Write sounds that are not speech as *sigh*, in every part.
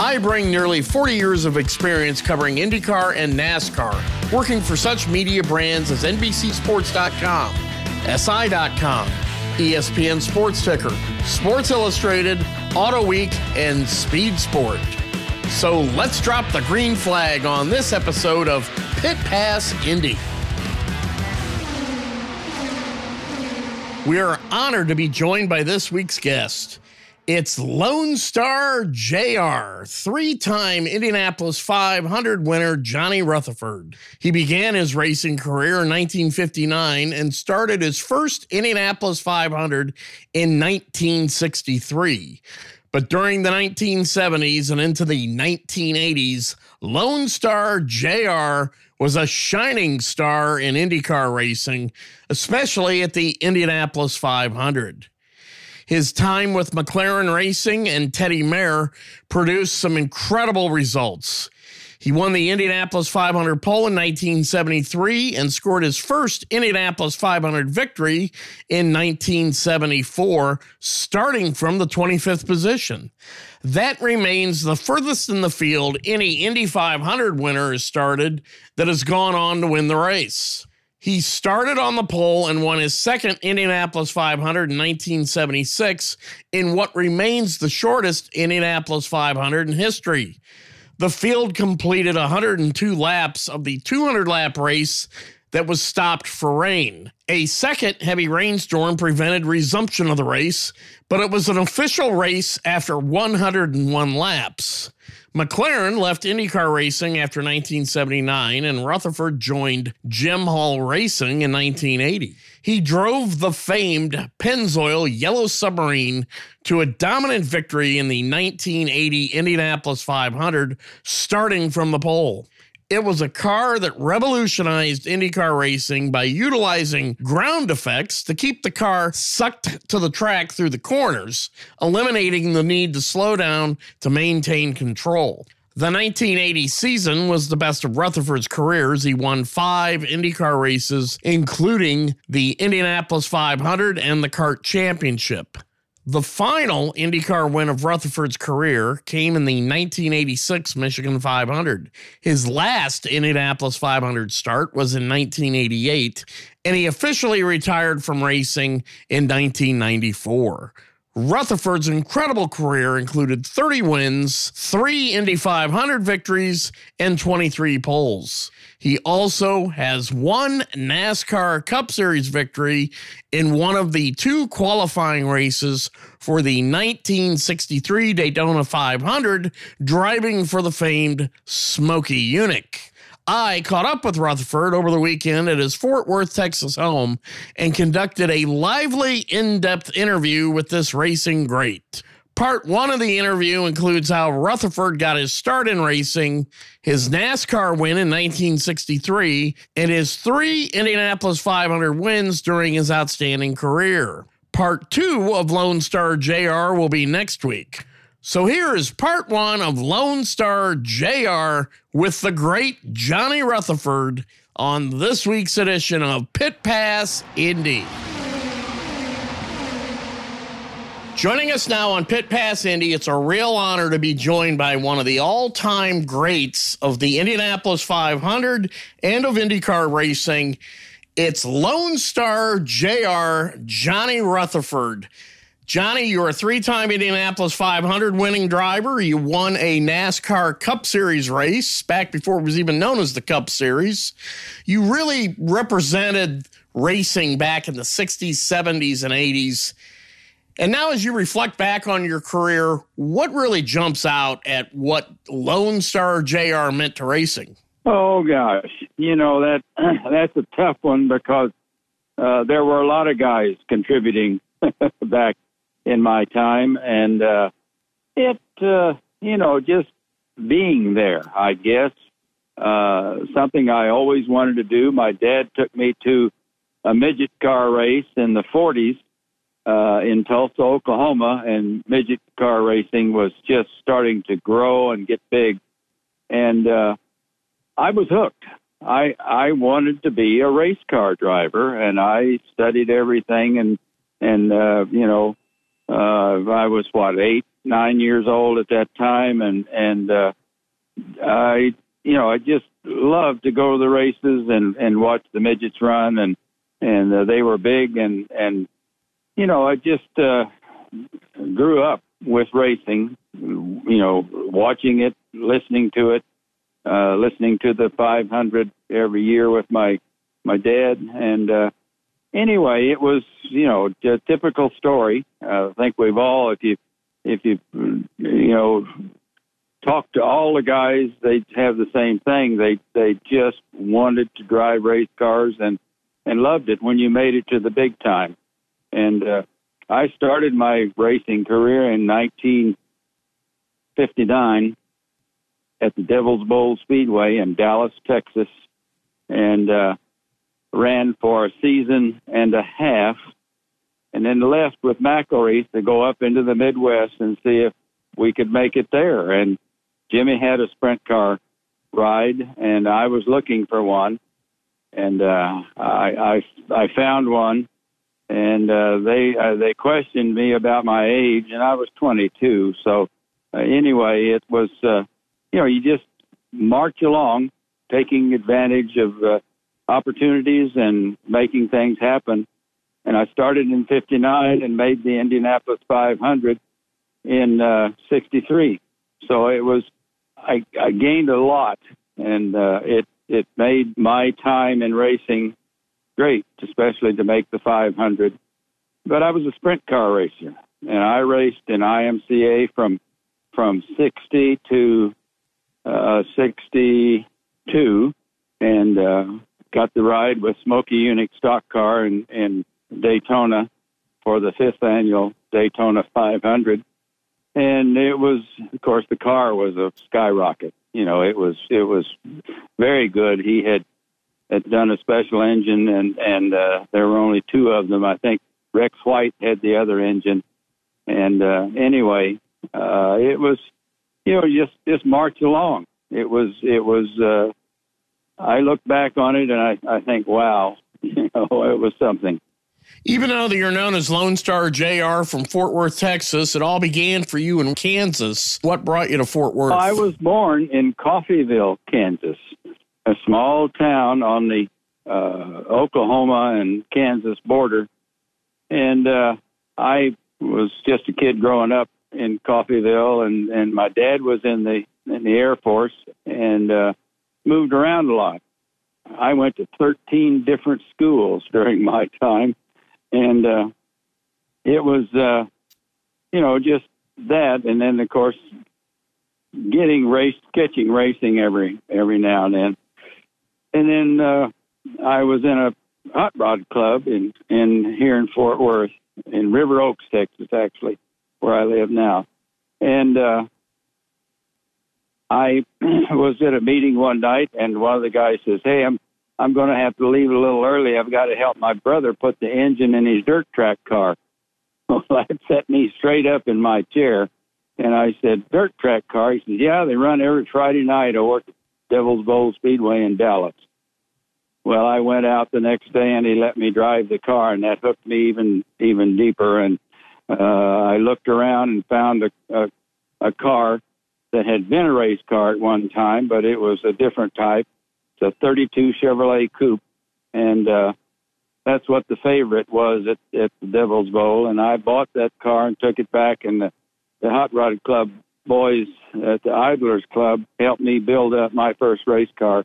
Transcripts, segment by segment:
I bring nearly 40 years of experience covering IndyCar and NASCAR, working for such media brands as NBCSports.com, SI.com, ESPN Sports Ticker, Sports Illustrated, Auto Week, and Speed Sport. So let's drop the green flag on this episode of Pit Pass Indy. We are honored to be joined by this week's guest. It's Lone Star JR, three time Indianapolis 500 winner Johnny Rutherford. He began his racing career in 1959 and started his first Indianapolis 500 in 1963. But during the 1970s and into the 1980s, Lone Star JR was a shining star in IndyCar racing, especially at the Indianapolis 500. His time with McLaren Racing and Teddy Mayer produced some incredible results. He won the Indianapolis 500 pole in 1973 and scored his first Indianapolis 500 victory in 1974, starting from the 25th position. That remains the furthest in the field any Indy 500 winner has started that has gone on to win the race. He started on the pole and won his second Indianapolis 500 in 1976 in what remains the shortest Indianapolis 500 in history. The field completed 102 laps of the 200 lap race that was stopped for rain. A second heavy rainstorm prevented resumption of the race, but it was an official race after 101 laps. McLaren left IndyCar racing after 1979, and Rutherford joined Jim Hall Racing in 1980. He drove the famed Pennzoil Yellow Submarine to a dominant victory in the 1980 Indianapolis 500, starting from the pole. It was a car that revolutionized IndyCar racing by utilizing ground effects to keep the car sucked to the track through the corners, eliminating the need to slow down to maintain control. The 1980 season was the best of Rutherford's careers. He won five IndyCar races, including the Indianapolis 500 and the CART Championship. The final IndyCar win of Rutherford's career came in the 1986 Michigan 500. His last Indianapolis 500 start was in 1988, and he officially retired from racing in 1994. Rutherford's incredible career included 30 wins, three Indy 500 victories, and 23 poles. He also has one NASCAR Cup Series victory in one of the two qualifying races for the 1963 Daytona 500, driving for the famed Smokey Yunick. I caught up with Rutherford over the weekend at his Fort Worth, Texas home and conducted a lively, in depth interview with this racing great. Part one of the interview includes how Rutherford got his start in racing, his NASCAR win in 1963, and his three Indianapolis 500 wins during his outstanding career. Part two of Lone Star JR will be next week. So here is part one of Lone Star JR with the great Johnny Rutherford on this week's edition of Pit Pass Indy. Joining us now on Pit Pass Indy, it's a real honor to be joined by one of the all time greats of the Indianapolis 500 and of IndyCar racing. It's Lone Star JR Johnny Rutherford. Johnny, you're a three time Indianapolis 500 winning driver. You won a NASCAR Cup Series race back before it was even known as the Cup Series. You really represented racing back in the 60s, 70s, and 80s. And now, as you reflect back on your career, what really jumps out at what Lone Star JR meant to racing? Oh gosh, you know that *clears throat* that's a tough one because uh, there were a lot of guys contributing *laughs* back in my time, and uh, it uh, you know just being there, I guess. uh, something I always wanted to do. My dad took me to a midget car race in the 40s uh, in Tulsa, Oklahoma, and midget car racing was just starting to grow and get big. And uh, I was hooked. I I wanted to be a race car driver, and I studied everything. And and uh, you know, uh, I was what eight, nine years old at that time, and and uh, I you know I just loved to go to the races and and watch the midgets run, and and uh, they were big, and and you know I just uh, grew up with racing, you know, watching it, listening to it, uh, listening to the 500 every year with my my dad, and uh, anyway, it was you know a typical story. I think we've all, if you if you you know talk to all the guys, they have the same thing. They they just wanted to drive race cars and and loved it when you made it to the big time. And uh, I started my racing career in 1959 at the Devil's Bowl Speedway in Dallas, Texas, and uh, ran for a season and a half, and then left with McElreath to go up into the Midwest and see if we could make it there. And Jimmy had a sprint car ride, and I was looking for one, and uh, I, I I found one, and uh, they uh, they questioned me about my age, and I was 22. So uh, anyway, it was uh, you know you just march along, taking advantage of uh, opportunities and making things happen. And I started in '59 and made the Indianapolis 500 in uh, '63. So it was I, I gained a lot, and uh, it it made my time in racing great, especially to make the 500. But I was a sprint car racer, and I raced in IMCA from from 60 to uh, 62, and uh, got the ride with Smokey Yunick stock car in, in Daytona for the fifth annual Daytona 500 and it was of course the car was a skyrocket. You know it was it was very good. He had had done a special engine and and uh there were only two of them. I think rex white had the other engine. And uh anyway uh it was you know just just march along. It was it was uh i look back on it and i i think wow *laughs* you know it was something even though you're known as Lone Star JR from Fort Worth, Texas, it all began for you in Kansas. What brought you to Fort Worth? I was born in Coffeyville, Kansas, a small town on the uh, Oklahoma and Kansas border. And uh, I was just a kid growing up in Coffeyville, and, and my dad was in the in the Air Force and uh, moved around a lot. I went to 13 different schools *laughs* during my time and uh, it was uh, you know just that, and then of course getting race, catching racing every every now and then, and then uh, I was in a hot rod club in in here in Fort Worth in River Oaks, Texas, actually, where I live now, and. uh I *clears throat* was at a meeting one night, and one of the guys says, "Hey, I'm I'm going to have to leave a little early. I've got to help my brother put the engine in his dirt track car. *laughs* Well, that set me straight up in my chair. And I said, Dirt track car? He says, Yeah, they run every Friday night over at Devil's Bowl Speedway in Dallas. Well, I went out the next day and he let me drive the car, and that hooked me even even deeper. And uh, I looked around and found a, a a car that had been a race car at one time, but it was a different type it's a 32 Chevrolet Coupe, and uh, that's what the favorite was at, at the Devil's Bowl. And I bought that car and took it back, and the, the Hot Rod Club boys at the Idlers Club helped me build up my first race car,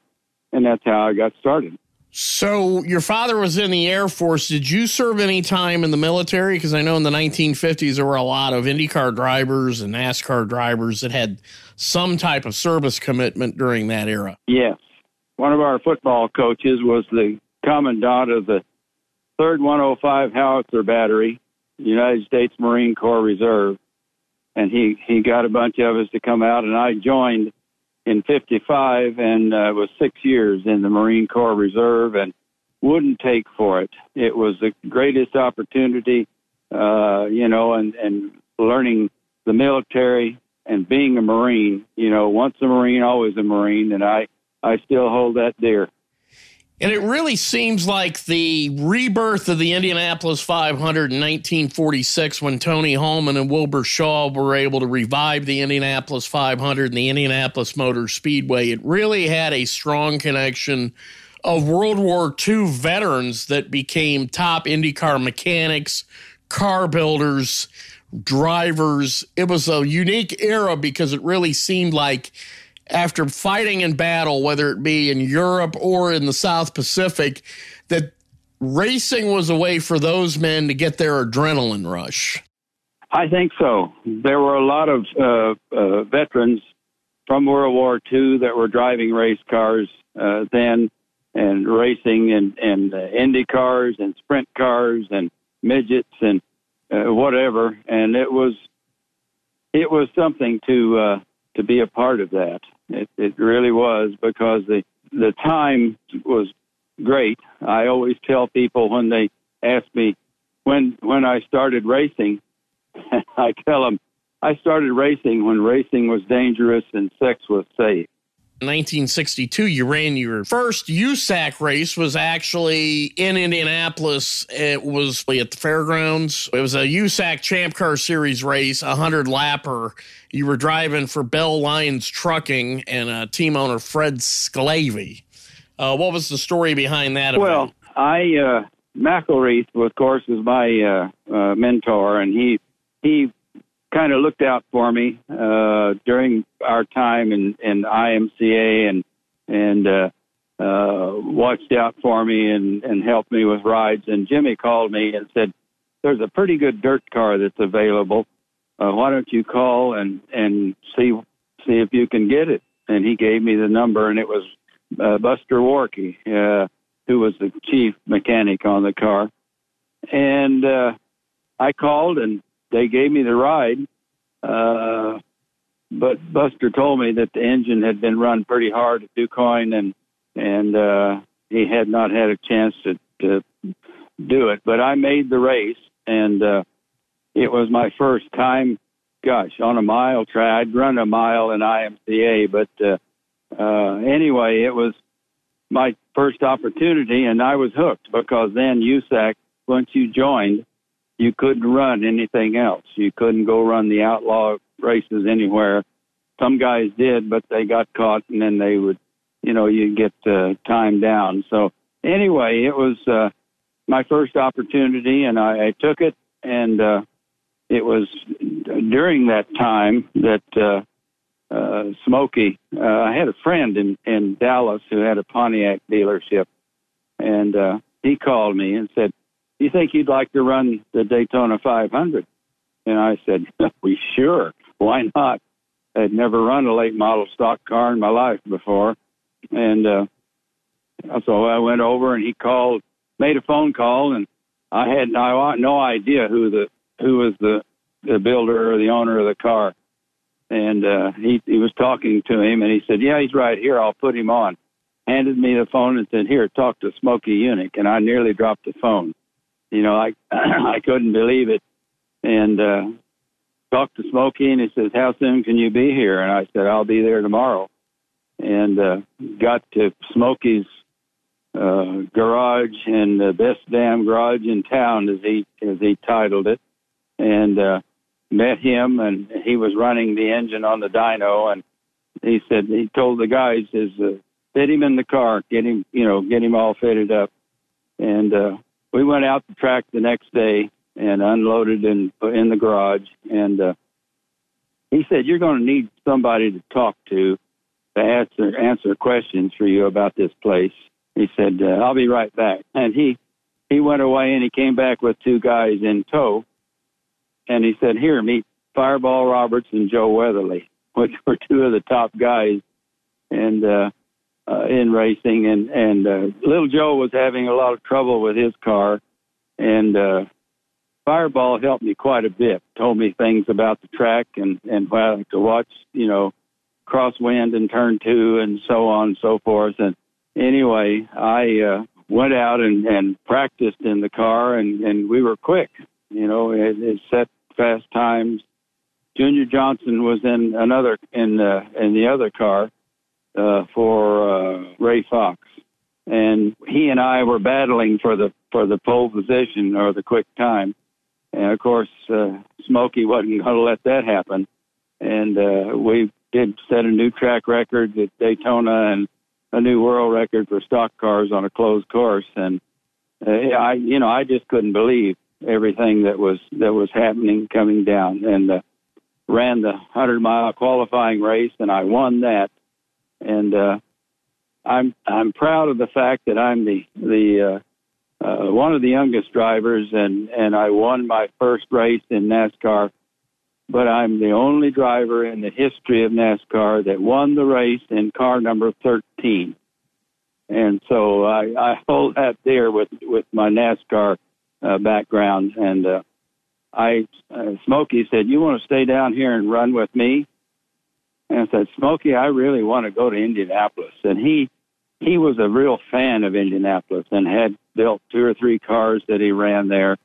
and that's how I got started. So your father was in the Air Force. Did you serve any time in the military? Because I know in the 1950s there were a lot of IndyCar drivers and NASCAR drivers that had some type of service commitment during that era. Yes, one of our football coaches was the commandant of the 3rd 105 Howitzer Battery, United States Marine Corps Reserve. And he, he got a bunch of us to come out, and I joined in 55 and uh, was six years in the Marine Corps Reserve and wouldn't take for it. It was the greatest opportunity, uh, you know, and, and learning the military and being a Marine, you know, once a Marine, always a Marine. And I, I still hold that dear. And it really seems like the rebirth of the Indianapolis 500 in 1946 when Tony Hulman and Wilbur Shaw were able to revive the Indianapolis 500 and the Indianapolis Motor Speedway. It really had a strong connection of World War II veterans that became top IndyCar mechanics, car builders, drivers. It was a unique era because it really seemed like after fighting in battle, whether it be in Europe or in the South Pacific, that racing was a way for those men to get their adrenaline rush. I think so. There were a lot of uh, uh, veterans from World War II that were driving race cars uh, then and racing and, and uh, Indy cars and sprint cars and midgets and uh, whatever. And it was, it was something to, uh, to be a part of that. It, it really was because the the time was great. I always tell people when they ask me when when I started racing, *laughs* I tell them I started racing when racing was dangerous and sex was safe. 1962, you ran your first USAC race was actually in Indianapolis. It was at the fairgrounds. It was a USAC Champ Car Series race, a 100 lapper. You were driving for Bell Lions Trucking and uh, team owner Fred Sclavy. Uh, what was the story behind that? Well, I, uh, McElreath, of course, was my uh, uh, mentor, and he, he kind of looked out for me uh, during our time in, in IMCA and and uh, uh, watched out for me and, and helped me with rides. And Jimmy called me and said, "There's a pretty good dirt car that's available. Uh, why don't you call and and see see if you can get it?" And he gave me the number, and it was uh, Buster Warkey, uh, who was the chief mechanic on the car. And uh, I called and they gave me the ride. Uh, but Buster told me that the engine had been run pretty hard at DuQuoin and and uh, he had not had a chance to, to do it. But I made the race, and uh, it was my first time. Gosh, on a mile track, I'd run a mile in IMCA, but uh, uh, anyway, it was my first opportunity, and I was hooked because then USAC, once you joined, you couldn't run anything else. You couldn't go run the outlaw races anywhere. Some guys did, but they got caught and then they would, you know, you get uh, time down. So anyway, it was uh, my first opportunity and I, I took it. And uh, it was during that time that uh, uh, Smokey, uh, I had a friend in, in Dallas who had a Pontiac dealership. And uh, he called me and said, you think you'd like to run the Daytona 500? And I said, *laughs* we sure. Why not? I'd never run a late model stock car in my life before. And uh, so I went over and he called, made a phone call, and I had no, idea who the who was the the builder or the owner of the car. And uh, he he was talking to him, and he said, "Yeah, he's right here. I'll put him on." Handed me the phone and said, "Here, talk to Smokey Yunick." And I nearly dropped the phone you know, I *clears throat* I couldn't believe it, and uh, talked to Smokey, and he says, "How soon can you be here?" And I said, "I'll be there tomorrow." And uh, got to Smokey's uh, garage and the best damn garage in town, as he as he titled it, and uh, met him, and he was running the engine on the dyno, and he said he told the guys, "Is uh, fit him in the car, get him, you know, get him all fitted up," and uh, we went out the track the next day and unloaded in in the garage. And uh, he said, "You're going to need somebody to talk to to answer answer questions for you about this place." He said, uh, "I'll be right back." And he he went away and he came back with two guys in tow. And he said, "Here, meet Fireball Roberts and Joe Weatherly, *laughs* which were two of the top guys." And uh, uh, in racing, and and uh, little Joe was having a lot of trouble with his car, and uh, Fireball helped me quite a bit. Told me things about the track and and how to watch, you know, crosswind and turn two and so on and so forth. And anyway, I uh, went out and, and practiced in the car, and, and we were quick. You know, it, it set fast times. Junior Johnson was in another in the in the other car uh, for uh, Ray Fox, and he and I were battling for the for the pole position or the quick time. And of course, uh, Smokey wasn't going to let that happen. And uh, we did set a new track record at Daytona and a new world record for stock cars on a closed course. And uh, I, you know, I just couldn't believe everything that was that was happening coming down. And uh, ran the hundred mile qualifying race, and I won that. And uh, I'm I'm proud of the fact that I'm the the uh, uh, one of the youngest drivers, and and I won my first race in NASCAR. But I'm the only driver in the history of NASCAR that won the race in car number 13. And so I, I hold that there with with my NASCAR uh, background. And uh, I, uh, Smokey said, "You want to stay down here and run with me?" And said, "Smokey, I really want to go to Indianapolis." And he he was a real fan of Indianapolis and had built two or three cars that he ran there,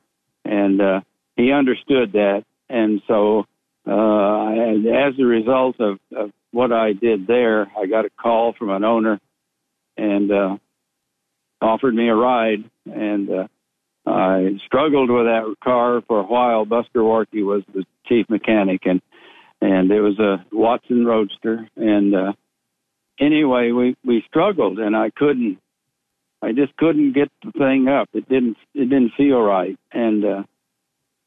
and uh, he understood that. And so, uh, as a result of, of what I did there, I got a call from an owner and uh, offered me a ride. And uh, I struggled with that car for a while. Buster Warkey was the chief mechanic, and and it was a Watson Roadster. And uh, anyway, we we struggled, and I couldn't. I just couldn't get the thing up. It didn't. It didn't feel right. And uh,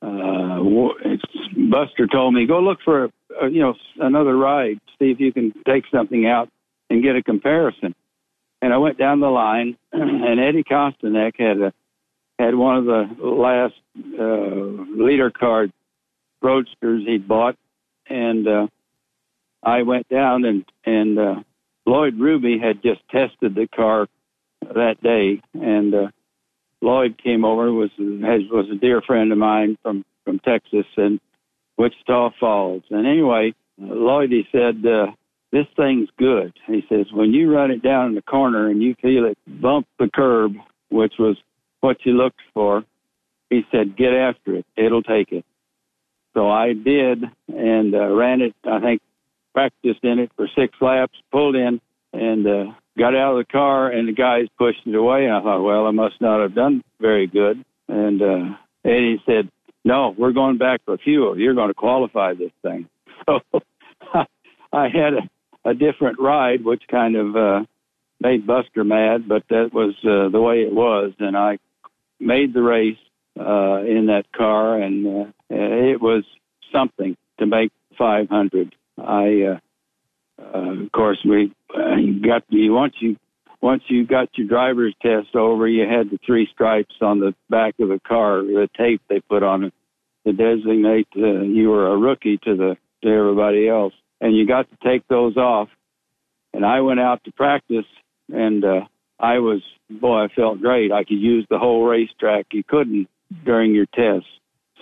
uh, Buster told me, "Go look for a, you know another ride. See if you can take something out and get a comparison." And I went down the line, *clears throat* and Eddie Kostanek had a had one of the last uh, leader card roadsters he'd bought, and uh, I went down and and uh, Lloyd Ruby had just tested the car that day, and uh, Lloyd came over was has, was a dear friend of mine from from Texas and Wichita Falls. And anyway, Lloyd he said. Uh, this thing's good. He says, when you run it down in the corner and you feel it bump the curb, which was what you looked for. He said, get after it. It'll take it. So I did and uh, ran it, I think, practiced in it for six laps, pulled in, and uh, got out of the car, and the guys pushed it away. And I thought, well, I must not have done very good. And uh, Eddie said, no, we're going back for fuel. You're going to qualify this thing. *laughs* So *laughs* I had a, a different ride, which kind of uh, made Buster mad, but that was uh, the way it was. And I made the race uh, in that car, and uh, it was something to make 500. I, uh, uh, of course, we uh, got you once you once you got your driver's test over, you had the three stripes on the back of the car, the tape they put on it to designate uh, you were a rookie to the to everybody else, and you got to take those off. And I went out to practice, and uh, I was boy, I felt great. I could use the whole racetrack. You couldn't during your tests.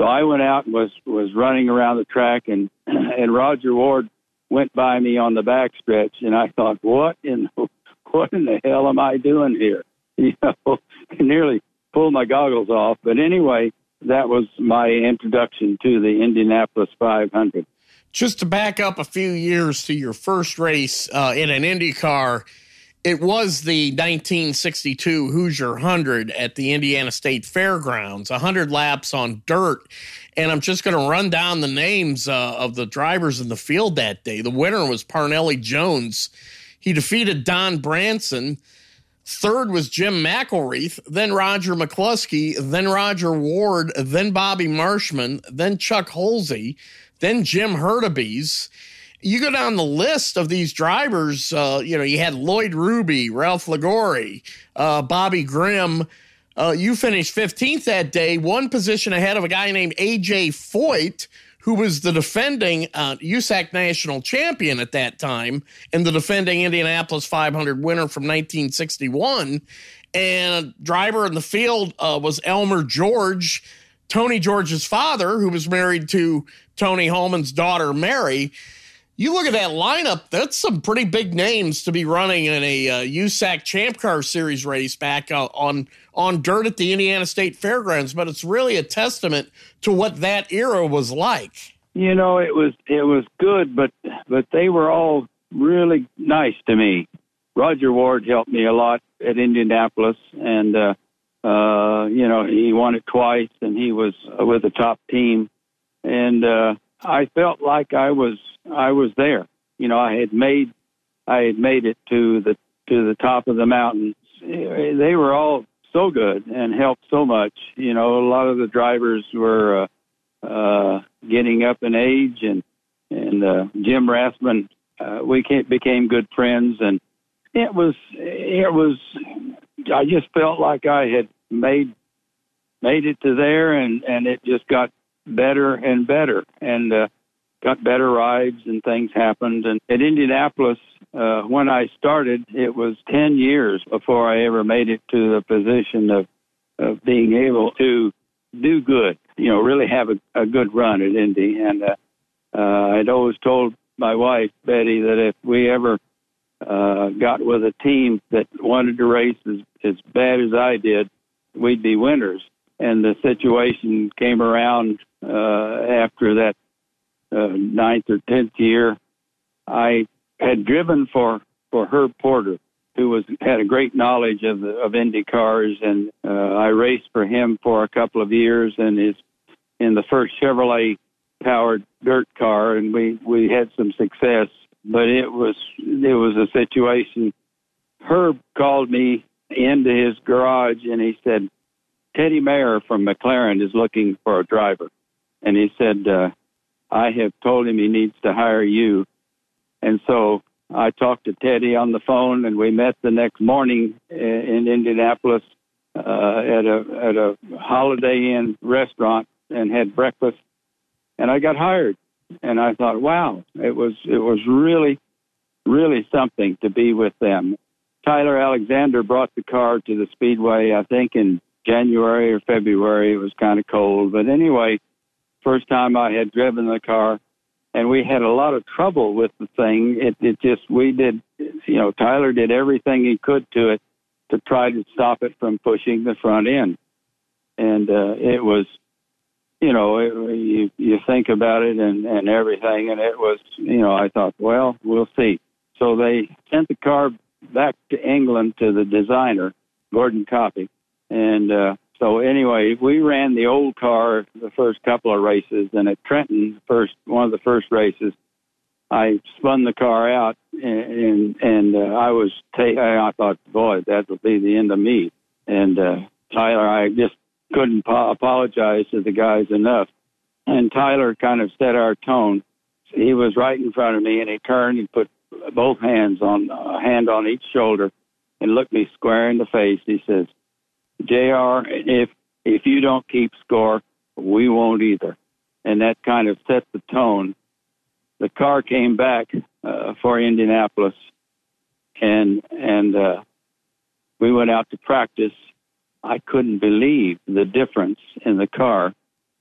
So I went out and was was running around the track, and *clears throat* and Rodger Ward went by me on the backstretch, and I thought, what in *laughs* what in the hell am I doing here? *laughs* You know, *laughs* nearly pulled my goggles off. But anyway, that was my introduction to the Indianapolis 500. Just to back up a few years to your first race uh, in an Indy car it was the 1962 Hoosier 100 at the Indiana State Fairgrounds, 100 laps on dirt. And I'm just going to run down the names uh, of the drivers in the field that day. The winner was Parnelli Jones. He defeated Don Branson. Third was Jim McElreath, then Roger McCluskey, then Rodger Ward, then Bobby Marshman, then Chuck Holsey, then Jim Hurtubise you go down the list of these drivers, uh, you know, you had Lloyd Ruby, Ralph Liguori, uh, Bobby Grimm. Uh, you finished 15th that day, one position ahead of a guy named AJ Foyt, who was the defending uh, USAC national champion at that time and the defending Indianapolis 500 winner from 1961. And a driver in the field uh, was Elmer George, Tony George's father, who was married to Tony Hulman's daughter, Mary you look at that lineup, that's some pretty big names to be running in a uh, USAC Champ Car Series race back uh, on on dirt at the Indiana State Fairgrounds. But it's really a testament to what that era was like. You know, it was it was good, but but they were all really nice to me. Rodger Ward helped me a lot at Indianapolis, and uh, uh, you know he won it twice, and he was with the top team, and uh, I felt like I was I was there. You know, I had made I had made it to the to the top of the mountains. They were all so good and helped so much. You know, a lot of the drivers were uh, uh, getting up in age, and and uh, Jim Rathmann, uh, we became good friends, and it was it was. I just felt like I had made made it to there, and and it just got better and better, and uh, got better rides and things happened. And at Indianapolis, uh, when I started, it was 10 years before I ever made it to the position of, of being able to do good, you know, really have a, a good run at Indy. And uh, uh, I'd always told my wife, Betty, that if we ever uh, got with a team that wanted to race as, as bad as I did, we'd be winners. And the situation came around uh, after that uh, ninth or tenth year, I had driven for for Herb Porter, who was had a great knowledge of of Indy cars, and uh, I raced for him for a couple of years, and his in the first Chevrolet powered dirt car, and we we had some success, but it was it was a situation. Herb called me into his garage, and he said, "Teddy Mayer from McLaren is looking for a driver," and he said. Uh, I have told him he needs to hire you. And so I talked to Teddy on the phone, and we met the next morning in Indianapolis uh, at a at a Holiday Inn restaurant and had breakfast. And I got hired, and I thought, wow, it was it was really really something to be with them. Tyler Alexander brought the car to the speedway, I think in January or February. It was kind of cold, but anyway, first time I had driven the car, and we had a lot of trouble with the thing. It, it just we did, you know, Tyler did everything he could to it to try to stop it from pushing the front end, and uh, it was, you know, it, you you think about it and and everything, and it was, you know, I thought, well, we'll see. So they sent the car back to England to the designer, Gordon Coppuck, and uh, so anyway, we ran the old car the first couple of races, and at Trenton, first one of the first races, I spun the car out, and and, uh, I was ta- I thought, boy, that will be the end of me. And uh, Tyler, I just couldn't po- apologize to the guys enough. And Tyler kind of set our tone. He was right in front of me, and he turned and put both hands on a hand on each shoulder, and looked me square in the face. He says, Jr. If if you don't keep score, we won't either, and that kind of set the tone. The car came back uh, for Indianapolis, and and uh, we went out to practice. I couldn't believe the difference in the car.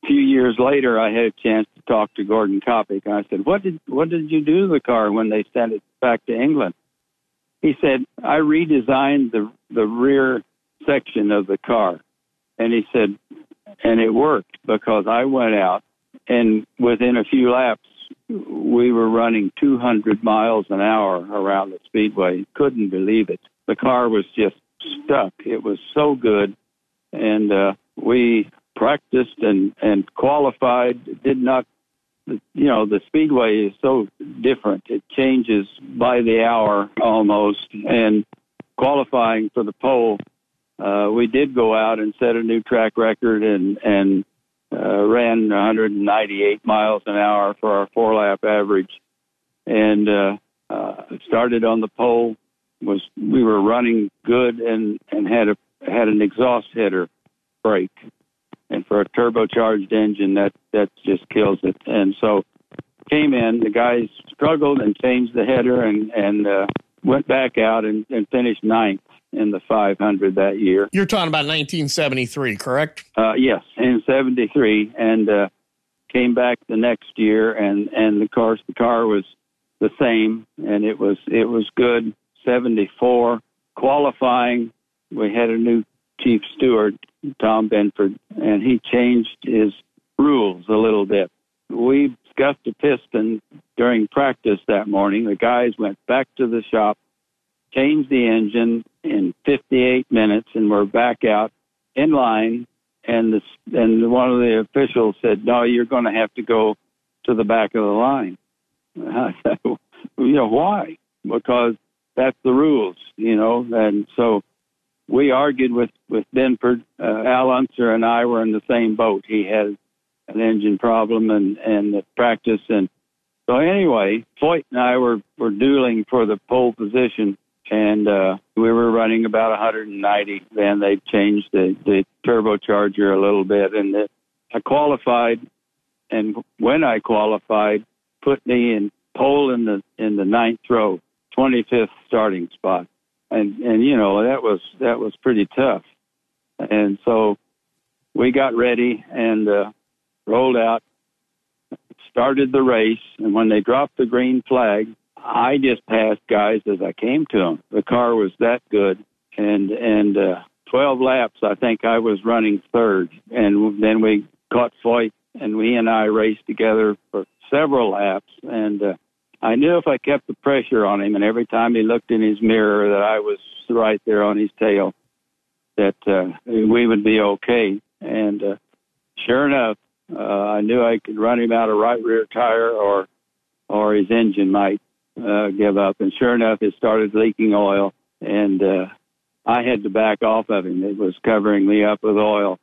A few years later, I had a chance to talk to Gordon Coppuck. I said, "What did what did you do to the car when they sent it back to England?" He said, "I redesigned the the rear section of the car. And he said, and it worked because I went out and within a few laps, we were running 200 miles an hour around the speedway. Couldn't believe it. The car was just stuck. It was so good. And uh, we practiced and, and qualified, did not you know the speedway is so different it changes by the hour almost and qualifying for the pole uh, we did go out and set a new track record and and uh, ran 198 miles an hour for our four lap average, and uh, uh, started on the pole. Was we were running good and and had a had an exhaust header break, and for a turbocharged engine that that just kills it. And so came in, the guys struggled and changed the header and and uh, went back out and, and finished ninth in the 500 that year. You're talking about 1973, correct? Uh, yes, in 73, and uh, came back the next year, and and of course the car was the same, and it was it was good. 74 qualifying. We had a new chief steward, Tom Binford, and he changed his rules a little bit. We scuffed a piston during practice that morning. The guys went back to the shop, changed the engine in 58 minutes, and we're back out in line. And the, and one of the officials said, "No, you're going to have to go to the back of the line." I *laughs* said, "You know why?" Because that's the rules, you know. And so we argued with with Binford. Uh, Al Unser and I were in the same boat. He had an engine problem and and the practice and so anyway, Foyt and I were were dueling for the pole position and uh, we were running about 190. Then they changed the the turbocharger a little bit and the, I qualified and when I qualified, put me in pole in the in the ninth row, 25th starting spot and and you know that was that was pretty tough. And so we got ready and uh, rolled out, started the race, and when they dropped the green flag, I just passed guys as I came to them. The car was that good, and and uh, 12 laps, I think I was running third, and then we caught Foyt, and he and I raced together for several laps, and uh, I knew if I kept the pressure on him, and every time he looked in his mirror that I was right there on his tail, that uh, we would be okay. And uh, sure enough, uh, I knew I could run him out a right rear tire, or or his engine might uh, give up. And sure enough, it started leaking oil, and uh, I had to back off of him. It was covering me up with oil,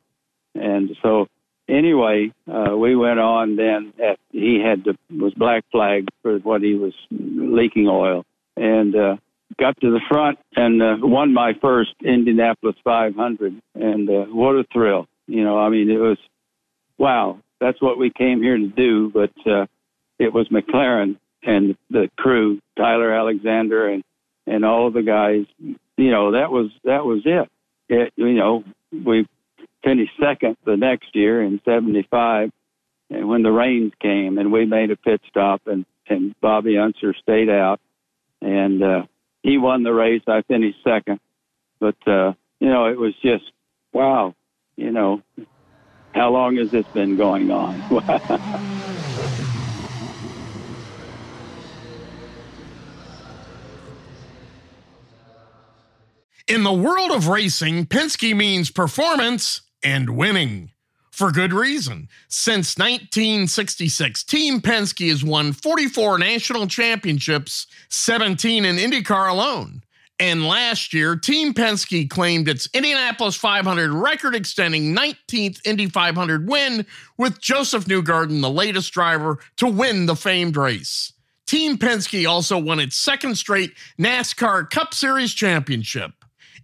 and so anyway, uh, we went on. Then at, he had to was black flagged for what he was leaking oil, and uh, got to the front and uh, won my first Indianapolis 500. And uh, what a thrill! You know, I mean, it was wow. That's what we came here to do. But uh, it was McLaren and the crew, Tyler Alexander and and all the guys. You know, that was that was it. It you know we finished second the next year in 75 and when the rains came and we made a pit stop and, and Bobby Unser stayed out and, uh, he won the race. I finished second, but, uh, you know, it was just, wow, you know, how long has this been going on? *laughs* In the world of racing, Penske means performance and winning. For good reason. Since 1966, Team Penske has won 44 national championships, 17 in IndyCar alone. And last year, Team Penske claimed its Indianapolis 500 record extending 19th Indy 500 win, with Josef Newgarden the latest driver to win the famed race. Team Penske also won its second straight NASCAR Cup Series championship.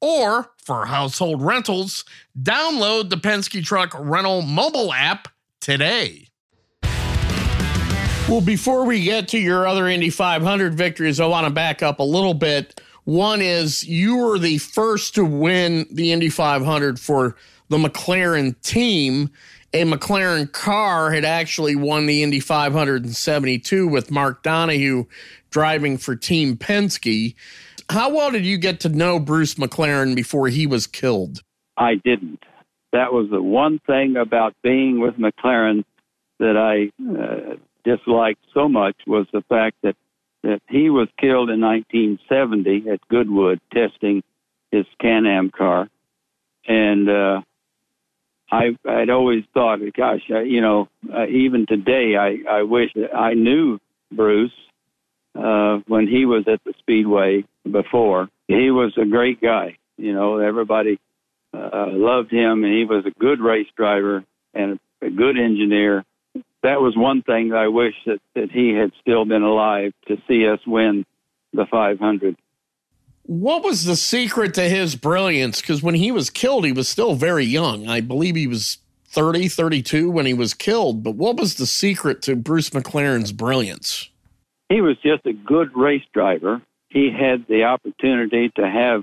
or for household rentals, download the Penske Truck Rental mobile app today. Well, before we get to your other Indy 500 victories, I want to back up a little bit. One is you were the first to win the Indy 500 for the McLaren team. a McLaren car had actually won the Indy 572 with Mark Donohue driving for Team Penske. How well did you get to know Bruce McLaren before he was killed? I didn't. That was the one thing about being with McLaren that I uh, disliked so much was the fact that that he was killed in 1970 at Goodwood testing his Can-Am car, and uh, I I'd always thought, gosh, I, you know, uh, even today, I I wish I knew Bruce uh, when he was at the Speedway before. He was a great guy. You know, everybody uh, loved him, and he was a good race driver and a good engineer. That was one thing I wish that, that he had still been alive to see us win the 500. What was the secret to his brilliance? Because when he was killed, he was still very young. I believe he was 30, 32 when he was killed. But what was the secret to Bruce McLaren's brilliance? He was just a good race driver. He had the opportunity to have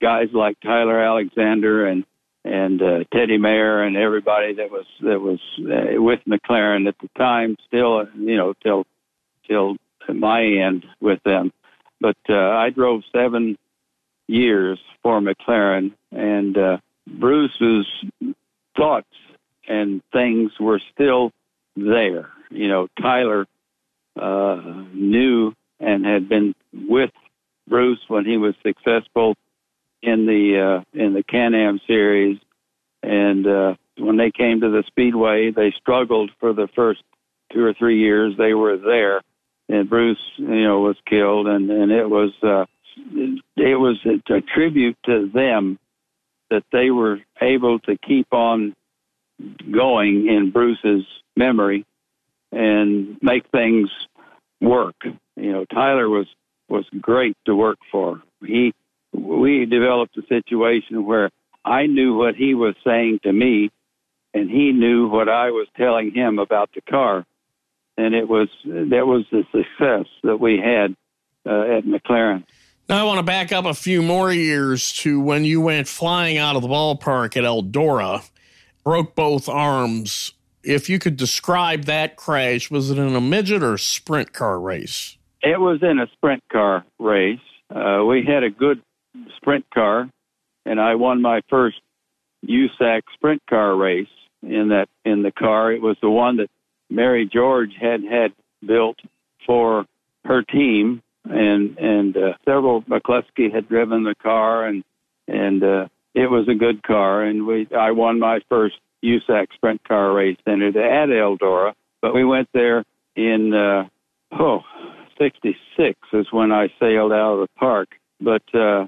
guys like Tyler Alexander and and uh, Teddy Mayer and everybody that was that was uh, with McLaren at the time. Still, you know, till till my end with them. But uh, I drove seven years for McLaren, and uh, Bruce's thoughts and things were still there. You know, Tyler uh, knew and had been with Bruce when he was successful in the uh, in the Can-Am series, and uh, when they came to the Speedway, they struggled for the first two or three years. They were there, and Bruce, you know, was killed, and and it was uh, it was a tribute to them that they were able to keep on going in Bruce's memory and make things work. You know, Tyler was was great to work for. He we developed a situation where I knew what he was saying to me, and he knew what I was telling him about the car, and it was that was the success that we had uh, at McLaren. Now I want to back up a few more years to when you went flying out of the ballpark at Eldora, broke both arms. If you could describe that crash, was it in a midget or sprint car race? It was in a sprint car race. Uh, we had a good sprint car, and I won my first USAC sprint car race in that in the car. It was the one that Mary George had had built for her team, and and uh, several McCluskey had driven the car, and and uh, it was a good car, and we I won my first USAC sprint car race it at Eldora. But we went there in uh, oh, 66 is when I sailed out of the park. But uh,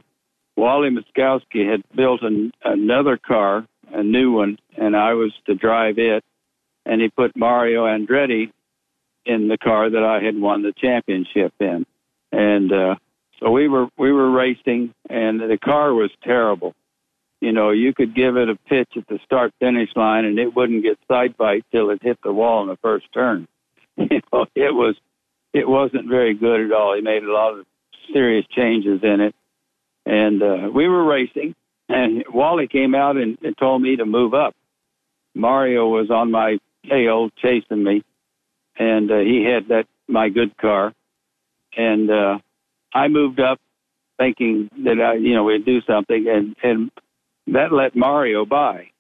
Wally Meskowski had built an, another car, a new one, and I was to drive it. And he put Mario Andretti in the car that I had won the championship in. And uh, so we were we were racing, and the car was terrible. You know, you could give it a pitch at the start finish line, and it wouldn't get side bite till it hit the wall in the first turn. *laughs* You know, it was it wasn't very good at all. He made a lot of serious changes in it, and uh, we were racing, and Wally came out and, and told me to move up. Mario was on my tail chasing me, and uh, he had that my good car, and uh, I moved up, thinking that I, you know, we'd do something, and and that let Mario by.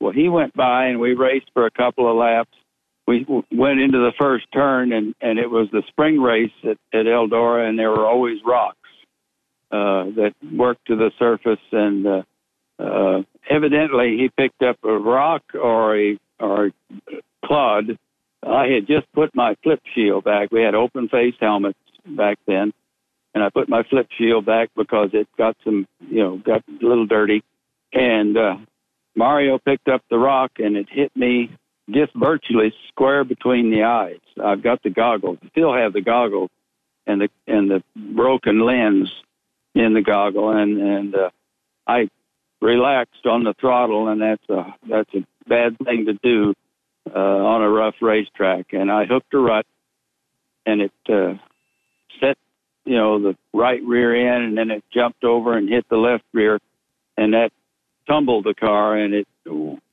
Well, he went by, and we raced for a couple of laps. We went into the first turn, and and it was the spring race at, at Eldora, and there were always rocks uh, that worked to the surface, and uh, uh, evidently he picked up a rock or a or a clod. I had just put my flip shield back. We had open face helmets back then, and I put my flip shield back because it got some, you know, got a little dirty. And uh, Mario picked up the rock, and it hit me just virtually square between the eyes. I've got the goggles, still have the goggles, and the and the broken lens in the goggle, and and uh, I relaxed on the throttle, and that's a that's a bad thing to do uh, on a rough racetrack. And I hooked a rut, and it uh, set you know the right rear end, and then it jumped over and hit the left rear, and that tumbled the car, and it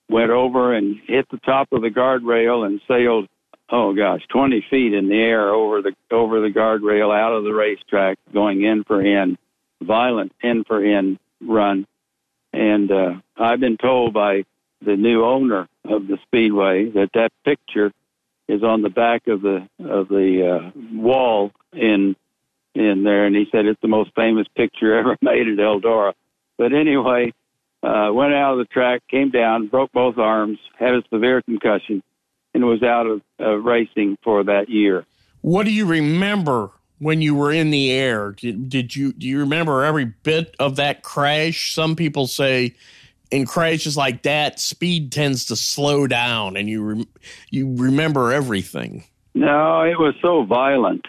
went over and hit the top of the guardrail and sailed, oh gosh, 20 feet in the air over the over the guardrail out of the racetrack, going in for in, violent in for in run. And uh, I've been told by the new owner of the speedway that that picture is on the back of the of the uh, wall in in there, and he said it's the most famous picture *laughs* ever made at Eldora. But anyway, uh, went out of the track, came down, broke both arms, had a severe concussion, and was out of uh, racing for that year. What do you remember when you were in the air? Did, did you do you remember every bit of that crash? Some people say in crashes like that, speed tends to slow down, and you re- you remember everything. No, it was so violent,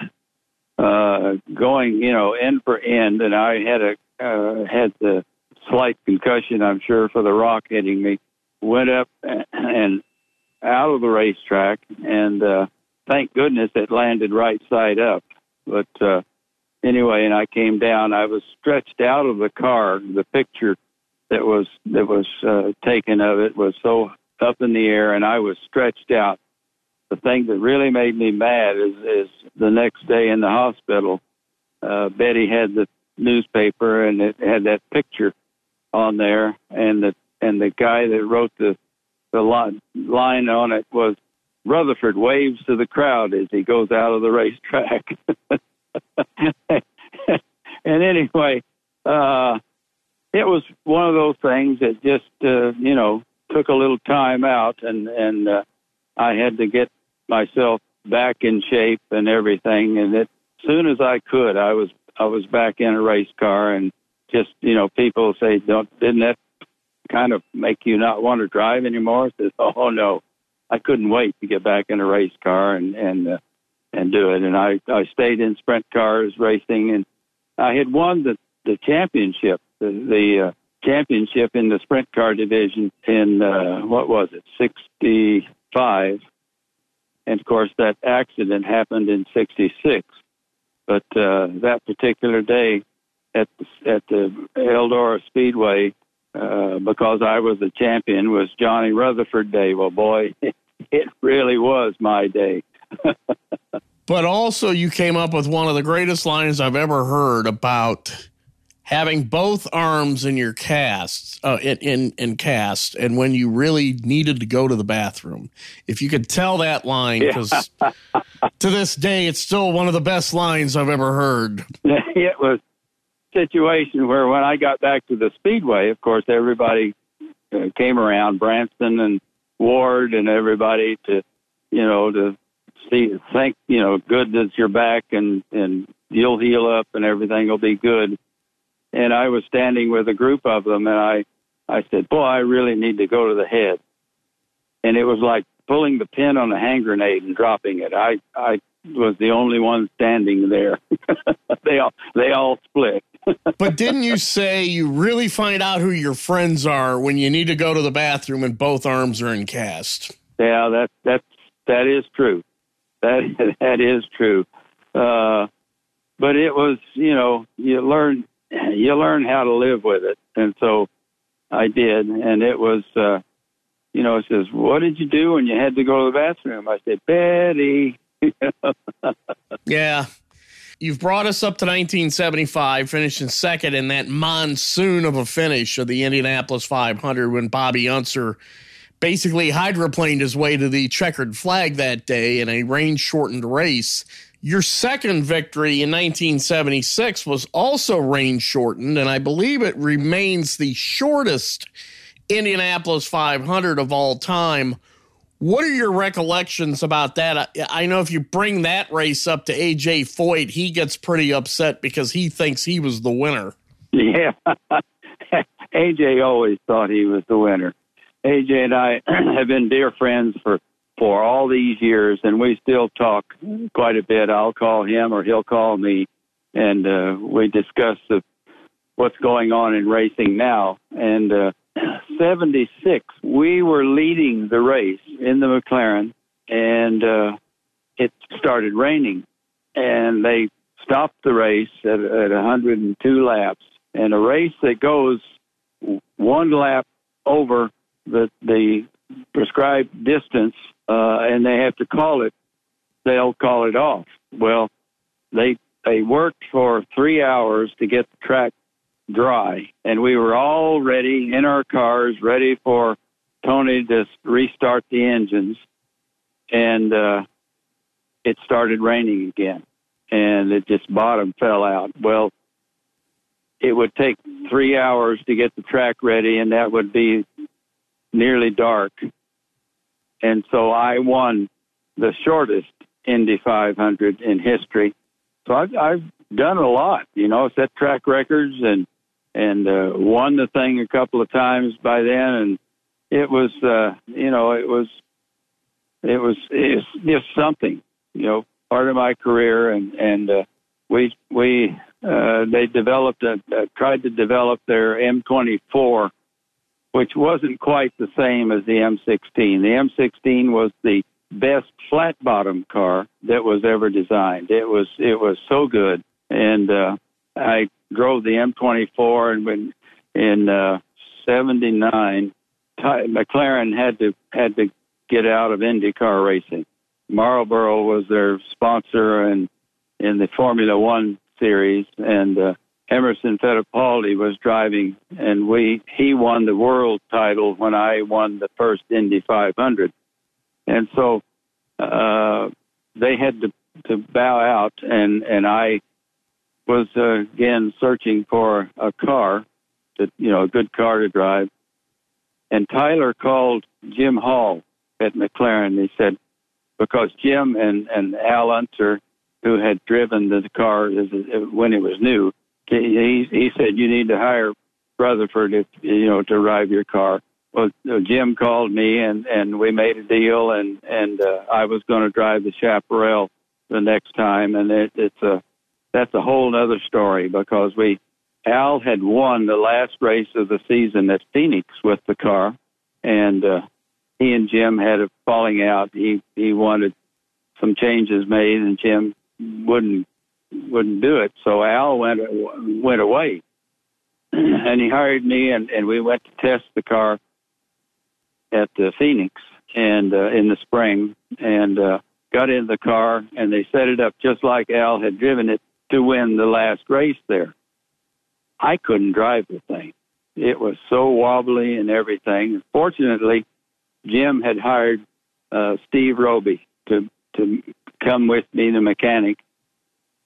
uh, going you know end for end, and I had a uh, had the slight concussion, I'm sure, for the rock hitting me. Went up and out of the racetrack, and uh, thank goodness it landed right side up. But uh, anyway, and I came down. I was stretched out of the car. The picture that was that was uh, taken of it was so up in the air, and I was stretched out. The thing that really made me mad is is the next day in the hospital. Uh, Betty had the newspaper, and it had that picture on there, and the and the guy that wrote the the line, on it was Rutherford waves to the crowd as he goes out of the racetrack. *laughs* and anyway, uh, it was one of those things that just uh, you know took a little time out, and and uh, I had to get myself back in shape and everything. And as soon as I could, I was I was back in a race car, and just you know people say, "Don't didn't that kind of make you not want to drive anymore?" *laughs* Says, "Oh no, I couldn't wait to get back in a race car and and uh, and do it." And I I stayed in sprint cars racing, and I had won the the championship the, the uh, championship in the sprint car division in uh, what was it, '65, and of course that accident happened in '66. But uh, that particular day at the, at the Eldora Speedway, uh, because I was the champion, was Johnny Rutherford Day. Well, boy, *laughs* it really was my day. *laughs* but also, you came up with one of the greatest lines I've ever heard about having both arms in your cast uh, in, in, in cast and when you really needed to go to the bathroom if you could tell that line because yeah. to this day it's still one of the best lines i've ever heard *laughs* it was situation where when i got back to the speedway of course everybody uh, came around branson and ward and everybody to you know to see think you know good that you're back and and you'll heal up and everything will be good and I was standing with a group of them, and I, I said, "Boy, I really need to go to the head," and it was like pulling the pin on a hand grenade and dropping it. I, I was the only one standing there. *laughs* they all, they all split. But didn't you say you really find out who your friends are when you need to go to the bathroom and both arms are in cast? Yeah, that that that is true. That *laughs* that is true. Uh, but it was, you know, you learn you learn how to live with it. And so I did. And it was, uh, you know, it says, what did you do when you had to go to the bathroom? I said, Betty. *laughs* yeah. You've brought us up to 1975, finishing second in that monsoon of a finish of the Indianapolis 500 when Bobby Unser basically hydroplaned his way to the checkered flag that day in a rain shortened race. Your second victory in 1976 was also rain shortened, and I believe it remains the shortest Indianapolis 500 of all time. What are your recollections about that? I, know if you bring that race up to AJ Foyt, he gets pretty upset because he thinks he was the winner. Yeah. *laughs* AJ always thought he was the winner. AJ and I *clears throat* have been dear friends for for all these years, and we still talk quite a bit. I'll call him or he'll call me, and uh, we discuss the, what's going on in racing now. And uh, 76, we were leading the race in the McLaren, and uh, it started raining, and they stopped the race at, at 102 laps. And a race that goes one lap over the the prescribed distance uh, and they have to call it, they'll call it off. Well, they they worked for three hours to get the track dry, and we were all ready in our cars, ready for Tony to restart the engines, and uh, it started raining again, and it just bottom fell out. Well, it would take three hours to get the track ready, and that would be nearly dark. And so I won the shortest Indy 500 in history. So I've, I've done a lot, you know, set track records and and uh, won the thing a couple of times by then, and it was, uh, you know, it was, it was, it's just something, you know, part of my career, and and uh, we we uh, they developed a, uh, tried to develop their M24 which wasn't quite the same as the M16. The M16 was the best flat bottom car that was ever designed. It was it was so good, and uh, I drove the M24, and when in uh, '79, McLaren had to had to get out of IndyCar racing. Marlboro was their sponsor, and in the Formula One series, and uh, Emerson Fittipaldi was driving, and we he won the world title when I won the first Indy 500, and so uh, they had to to bow out, and and I was uh, again searching for a car, to you know a good car to drive, and Tyler called Jim Hall at McLaren. He said because Jim and and Al Unser, who had driven the car when it was new he he said you need to hire Rutherford if you know to drive your car. Well, Jim called me and and we made a deal and and uh, I was going to drive the Chaparral the next time and it, it's a that's a whole other story because we Al had won the last race of the season at Phoenix with the car and uh, he and Jim had a falling out. He he wanted some changes made and Jim wouldn't wouldn't do it. So Al went went away, *clears throat* and he hired me, and and we went to test the car at the Phoenix and uh, in the spring, and uh, got in the car, and they set it up just like Al had driven it to win the last race there. I couldn't drive the thing. It was so wobbly and everything. Fortunately, Jim had hired uh, Steve Roby to to come with me, the mechanic,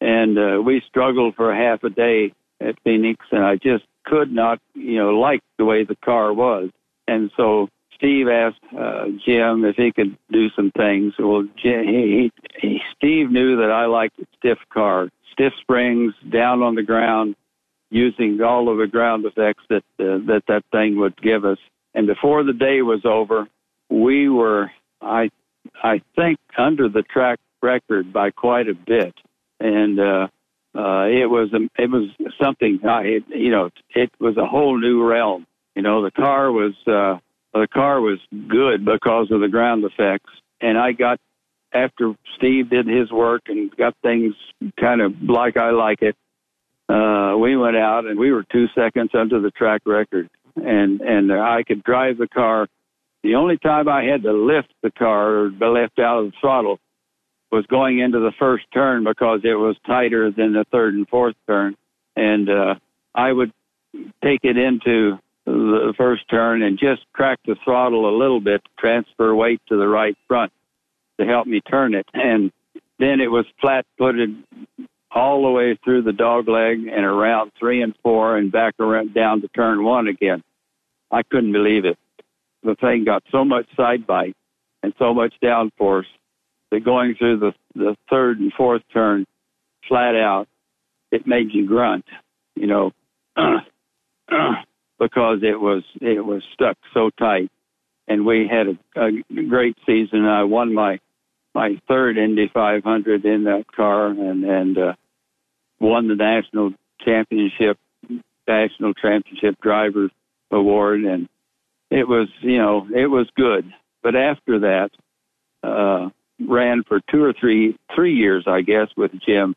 and uh, we struggled for half a day at Phoenix, and I just could not, you know, like the way the car was. And so Steve asked uh, Jim if he could do some things. Well, Jim, he, he, Steve knew that I liked stiff car, stiff springs, down on the ground, using all of the ground effects that uh, that that thing would give us. And before the day was over, we were, I, I think, under the track record by quite a bit and uh, uh, it was it was something. I, it, you know, it was a whole new realm. You know, the car was uh, the car was good because of the ground effects, and I got after Steve did his work and got things kind of like I like it. Uh, we went out and we were two seconds under the track record, and and I could drive the car. The only time I had to lift the car or be left out of the throttle was going into the first turn because it was tighter than the third and fourth turn. And uh, I would take it into the first turn and just crack the throttle a little bit to transfer weight to the right front to help me turn it. And then it was flat footed all the way through the dog leg and around three and four and back around down to turn one again. I couldn't believe it. The thing got so much side bite and so much downforce that going through the, the third and fourth turn flat out, it made you grunt, you know, *clears throat* uh, because it was it was stuck so tight. And we had a, a great season. I won my my third Indy 500 in that car, and and uh, won the national championship, national championship drivers award, and it was you know it was good. But after that, uh, ran for two or three three years, I guess, with Jim,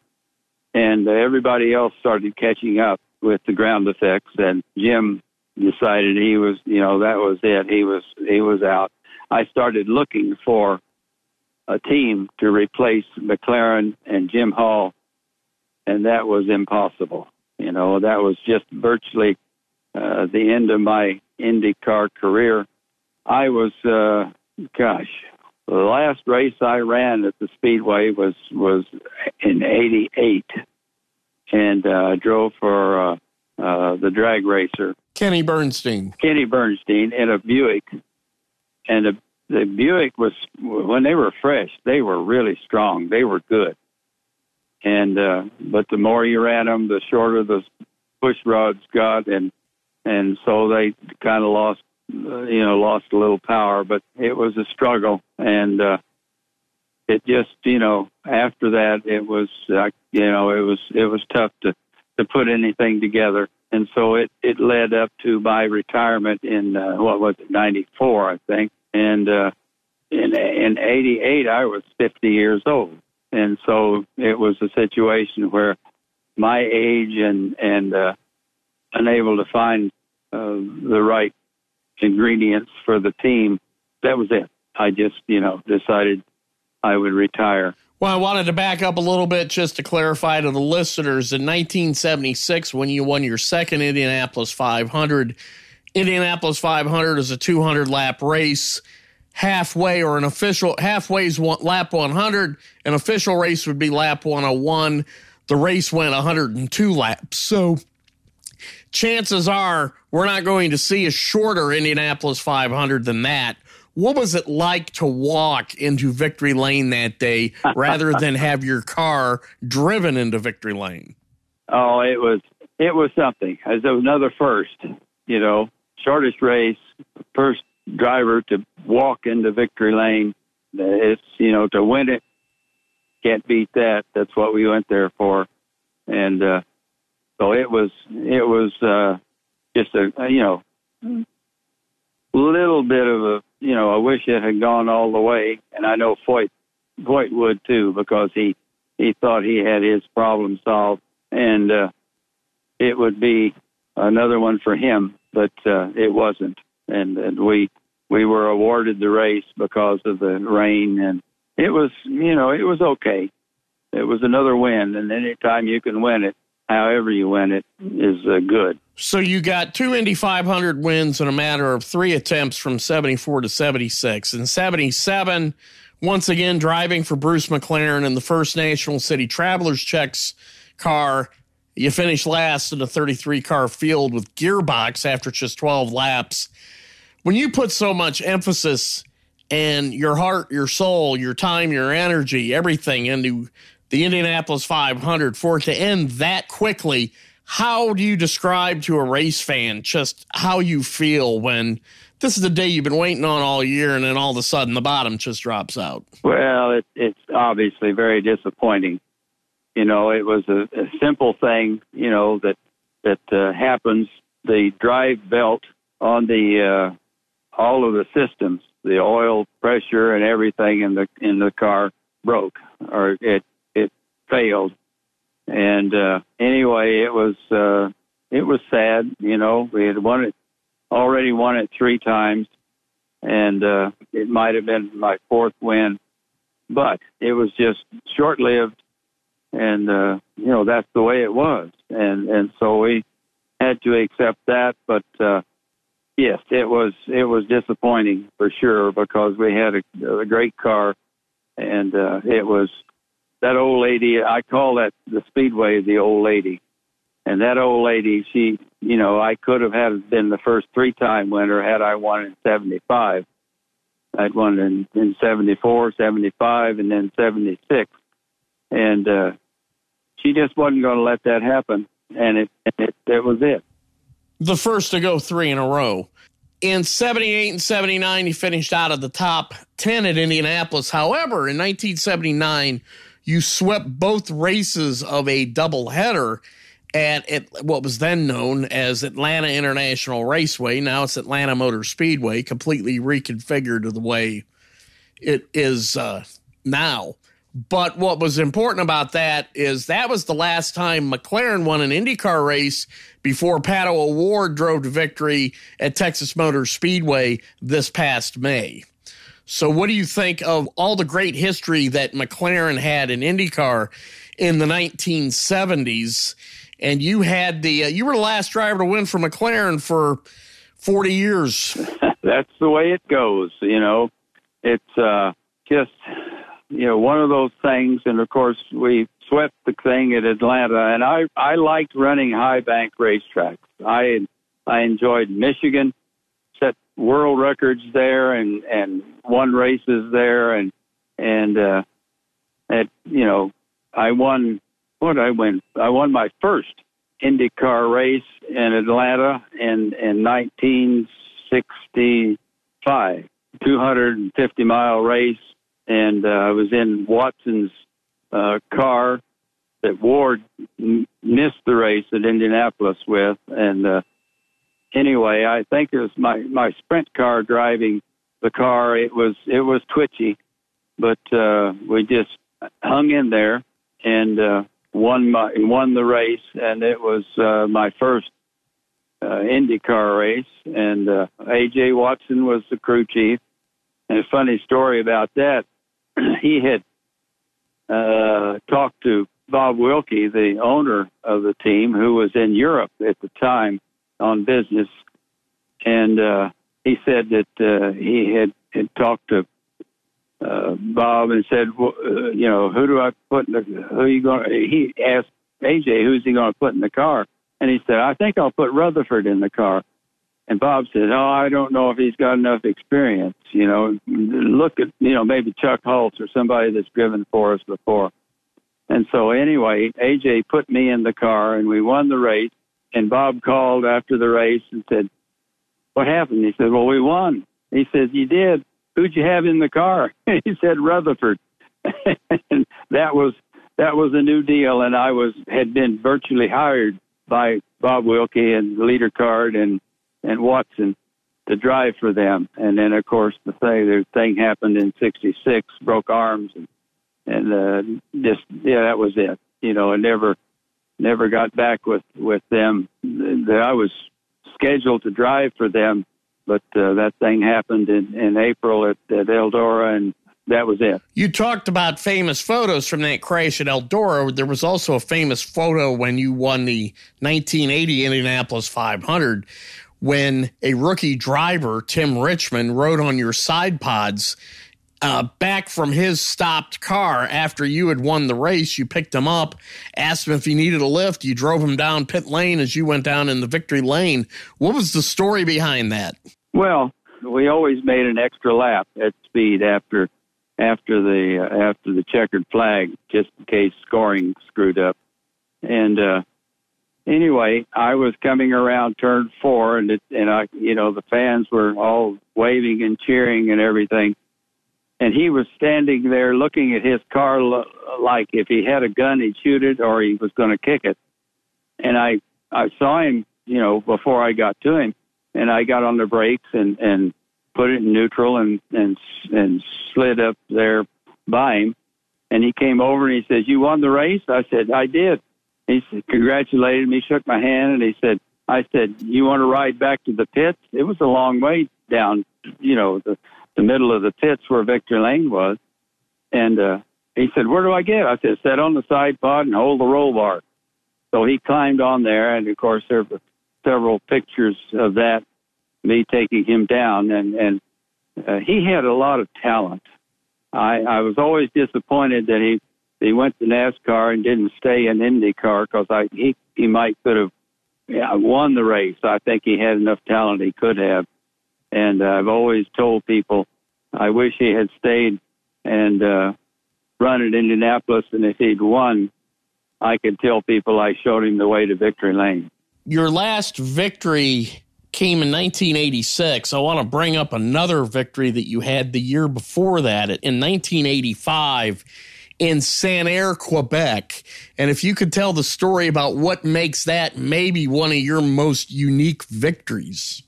and everybody else started catching up with the ground effects, and Jim decided he was, you know, that was it. He was he was out. I started looking for a team to replace McLaren and Jim Hall, and that was impossible. You know, that was just virtually uh, the end of my IndyCar career. I was, uh, gosh, the last race I ran at the Speedway was was in '88, and uh, drove for uh, uh, the drag racer Kenny Bernstein. Kenny Bernstein in a Buick, and the the Buick was when they were fresh, they were really strong. They were good, and uh, but the more you ran them, the shorter the push rods got, and and so they kind of lost, uh, you know, lost a little power. But it was a struggle, and uh, it just, you know, after that, it was, uh, you know, it was it was tough to to put anything together and so it it led up to my retirement in uh, what was it '94, I think, and uh, in in '88 I was 50 years old, and so it was a situation where my age and and uh, unable to find uh, the right ingredients for the team. That was it. I just you know decided I would retire. Well, I wanted to back up a little bit just to clarify to the listeners. In 1976, when you won your second Indianapolis 500, Indianapolis 500 is a 200 lap race. Halfway or an official halfway is one, lap 100. An official race would be lap 101. The race went 102 laps. So chances are we're not going to see a shorter Indianapolis 500 than that what was it like to walk into Victory Lane that day *laughs* rather than have your car driven into Victory Lane? Oh, it was it was something. It was another first. You know, shortest race, first driver to walk into Victory Lane. It's you know to win it. Can't beat that. That's what we went there for, and uh, so it was. It was uh, just a you know little bit of a you know, I wish it had gone all the way, and I know Foyt Foyt would too because he he thought he had his problem solved, and uh, it would be another one for him, but uh, it wasn't, and, and we we were awarded the race because of the rain, and it was you know it was okay. It was another win, and anytime you can win it, however you win it, is uh, good. So you got two Indy 500 wins in a matter of three attempts from 74 to 76. And 77, once again driving for Bruce McLaren in the first National City Travelers Checks car. You finished last in a 33 car field with gearbox after just 12 laps. When you put so much emphasis and your heart, your soul, your time, your energy, everything into the Indianapolis 500 for it to end that quickly, how do you describe to a race fan just how you feel when this is the day you've been waiting on all year and then all of a sudden the bottom just drops out? Well, it, it's obviously very disappointing. You know, it was a, a simple thing, you know, that that uh, happens. The drive belt on the uh, all of the systems, the oil pressure and everything in the in the car broke or it it failed and uh, anyway, it was uh, it was sad. You know, we had won it already won it three times, and uh, it might have been my fourth win, but it was just short lived, and uh, you know that's the way it was, and and so we had to accept that. But uh, yes, it was it was disappointing for sure because we had a, a great car, and uh, it was that old lady, I call that the Speedway the old lady. And that old lady, she, you know, I could have had been the first three time winner had I won in 75. I'd won in, in 74, 75, and then 76. And, uh, she just wasn't going to let that happen. And it, it, it was it. The first to go three in a row. In 78 and 79, he finished out of the top 10 at Indianapolis. However, in 1979, you swept both races of a doubleheader at, at what was then known as Atlanta International Raceway. Now it's Atlanta Motor Speedway, completely reconfigured to the way it is uh, now. But what was important about that is that was the last time McLaren won an IndyCar race before Pato O'Ward drove to victory at Texas Motor Speedway this past May. So, what do you think of all the great history that McLaren had in IndyCar in the 1970s? And you had the uh, you were the last driver to win for McLaren for 40 years. *laughs* That's the way it goes. You know, it's uh, just you know one of those things. And of course, we swept the thing at Atlanta, and I I liked running high bank racetracks. I I enjoyed Michigan world records there and and won races there and and uh at you know I won what I win? I won my first IndyCar race in Atlanta in in 1965 250 mile race. And uh, I was in Watson's uh car that Ward missed the race at Indianapolis with. And uh anyway, I think it was my my sprint car driving the car. It was it was twitchy, but uh, we just hung in there and uh, won my won the race, and it was uh, my first uh, IndyCar race. And uh, AJ Watson was the crew chief. And a funny story about that, *clears throat* he had uh, talked to Bob Wilke, the owner of the team, who was in Europe at the time on business, and uh, he said that uh, he had, had talked to uh, Bob and said, well, uh, you know, who do I put in the? Who you going? He asked AJ, who's he going to put in the car? And he said, I think I'll put Rutherford in the car. And Bob said, Oh, I don't know if he's got enough experience. You know, look at, you know, maybe Chuck Holtz or somebody that's driven for us before. And so, anyway, AJ put me in the car and we won the race. And Bob called after the race and said, What happened? He said, Well, we won. He says, You did. Who'd you have in the car? *laughs* he said, Rutherford. *laughs* and that was that was a new deal and I was had been virtually hired by Bob Wilke and Leader Card and and Watson to drive for them. And then of course the thing the thing happened in sixty six, broke arms and and uh just yeah, that was it. You know, and never never got back with with them. I was scheduled to drive for them, but uh, that thing happened in in April at, at Eldora, and that was it. You talked about famous photos from that crash at Eldora. There was also a famous photo when you won the 1980 Indianapolis 500 when a rookie driver, Tim Richmond, rode on your side pods uh, back from his stopped car after you had won the race. You picked him up, asked him if he needed a lift. You drove him down pit lane as you went down in the victory lane. What was the story behind that? Well, we always made an extra lap at speed after after the uh, after the checkered flag, just in case scoring screwed up. And uh, anyway, I was coming around turn four, and it, and I, you know, the fans were all waving and cheering and everything and he was standing there looking at his car like if he had a gun he'd shoot it or he was going to kick it. And i i saw him you know before i got to him. And i got on the brakes and and put it in neutral and and and slid up there by him. And he came over and he says you won the race? I said i did. He said, congratulated me shook my hand and he said i said you want to ride back to the pits? It was a long way down you know the the middle of the pits where Victory Lane was. And uh, he said, Where do I get? I said, Sit on the side pod and hold the roll bar. So he climbed on there, and of course, there were several pictures of that, me taking him down. And, and uh, he had a lot of talent. I, I was always disappointed that he he went to NASCAR and didn't stay in IndyCar because I he he might could have yeah, won the race. I think he had enough talent he could have. And I've always told people I wish he had stayed and uh, run at Indianapolis. And if he'd won, I could tell people I showed him the way to victory lane. Your last victory came in 1986. I want to bring up another victory that you had the year before that in 1985 in Sanair, Quebec. And if you could tell the story about what makes that maybe one of your most unique victories.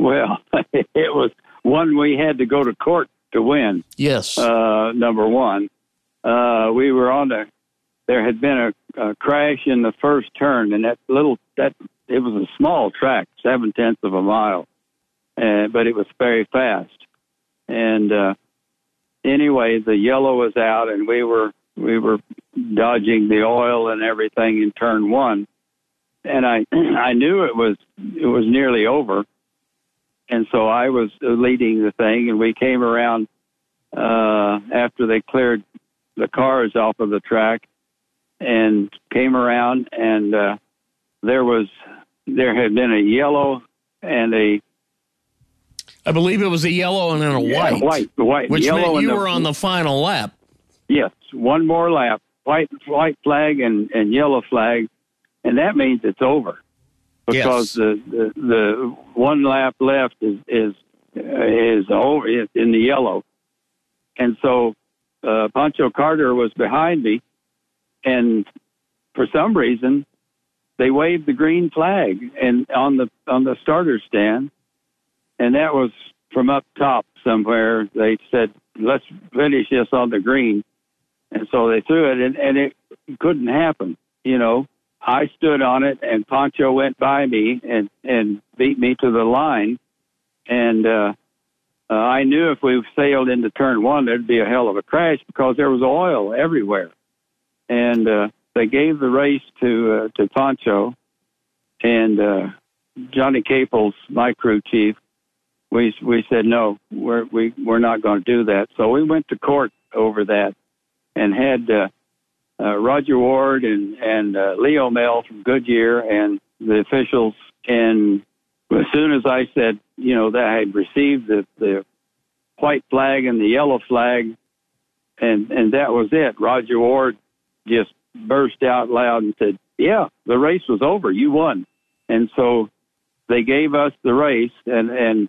Well, *laughs* it was one we had to go to court to win. Yes. Uh, number one. uh, we were on the. There had been a, a crash in the first turn, and that little that it was a small track, seven tenths of a mile, uh, but it was very fast. And uh, anyway, the yellow was out, and we were we were dodging the oil and everything in turn one, and I *clears throat* I knew it was it was nearly over, and so I was leading the thing, and we came around uh, after they cleared the cars off of the track, and came around, and uh, there was there had been a yellow and a I believe it was a yellow and then a yeah, white. white, white, Which yellow meant you and were the, on the final lap. Yes, one more lap, white white flag and and yellow flag, and that means it's over because Yes. the, the the one lap left is is is over in the yellow, and so uh, Pancho Carter was behind me, and for some reason they waved the green flag and on the on the starter stand, and that was from up top somewhere. They said, "Let's finish this on the green," and so they threw it, and, and it couldn't happen. You know, I stood on it, and Pancho went by me and and beat me to the line, and uh, uh, I knew if we sailed into turn one, there'd be a hell of a crash because there was oil everywhere, and uh, they gave the race to uh, to Pancho, and uh, Johnny Capels, my crew chief, we we said no, we're we we're not going to do that. So we went to court over that, and had uh, uh, Rodger Ward and and uh, Leo Mehl from Goodyear and the officials. And as soon as I said, you know, that I had received the the white flag and the yellow flag, and and that was it. Rodger Ward just burst out loud and said, "Yeah, the race was over. You won." And so they gave us the race, and and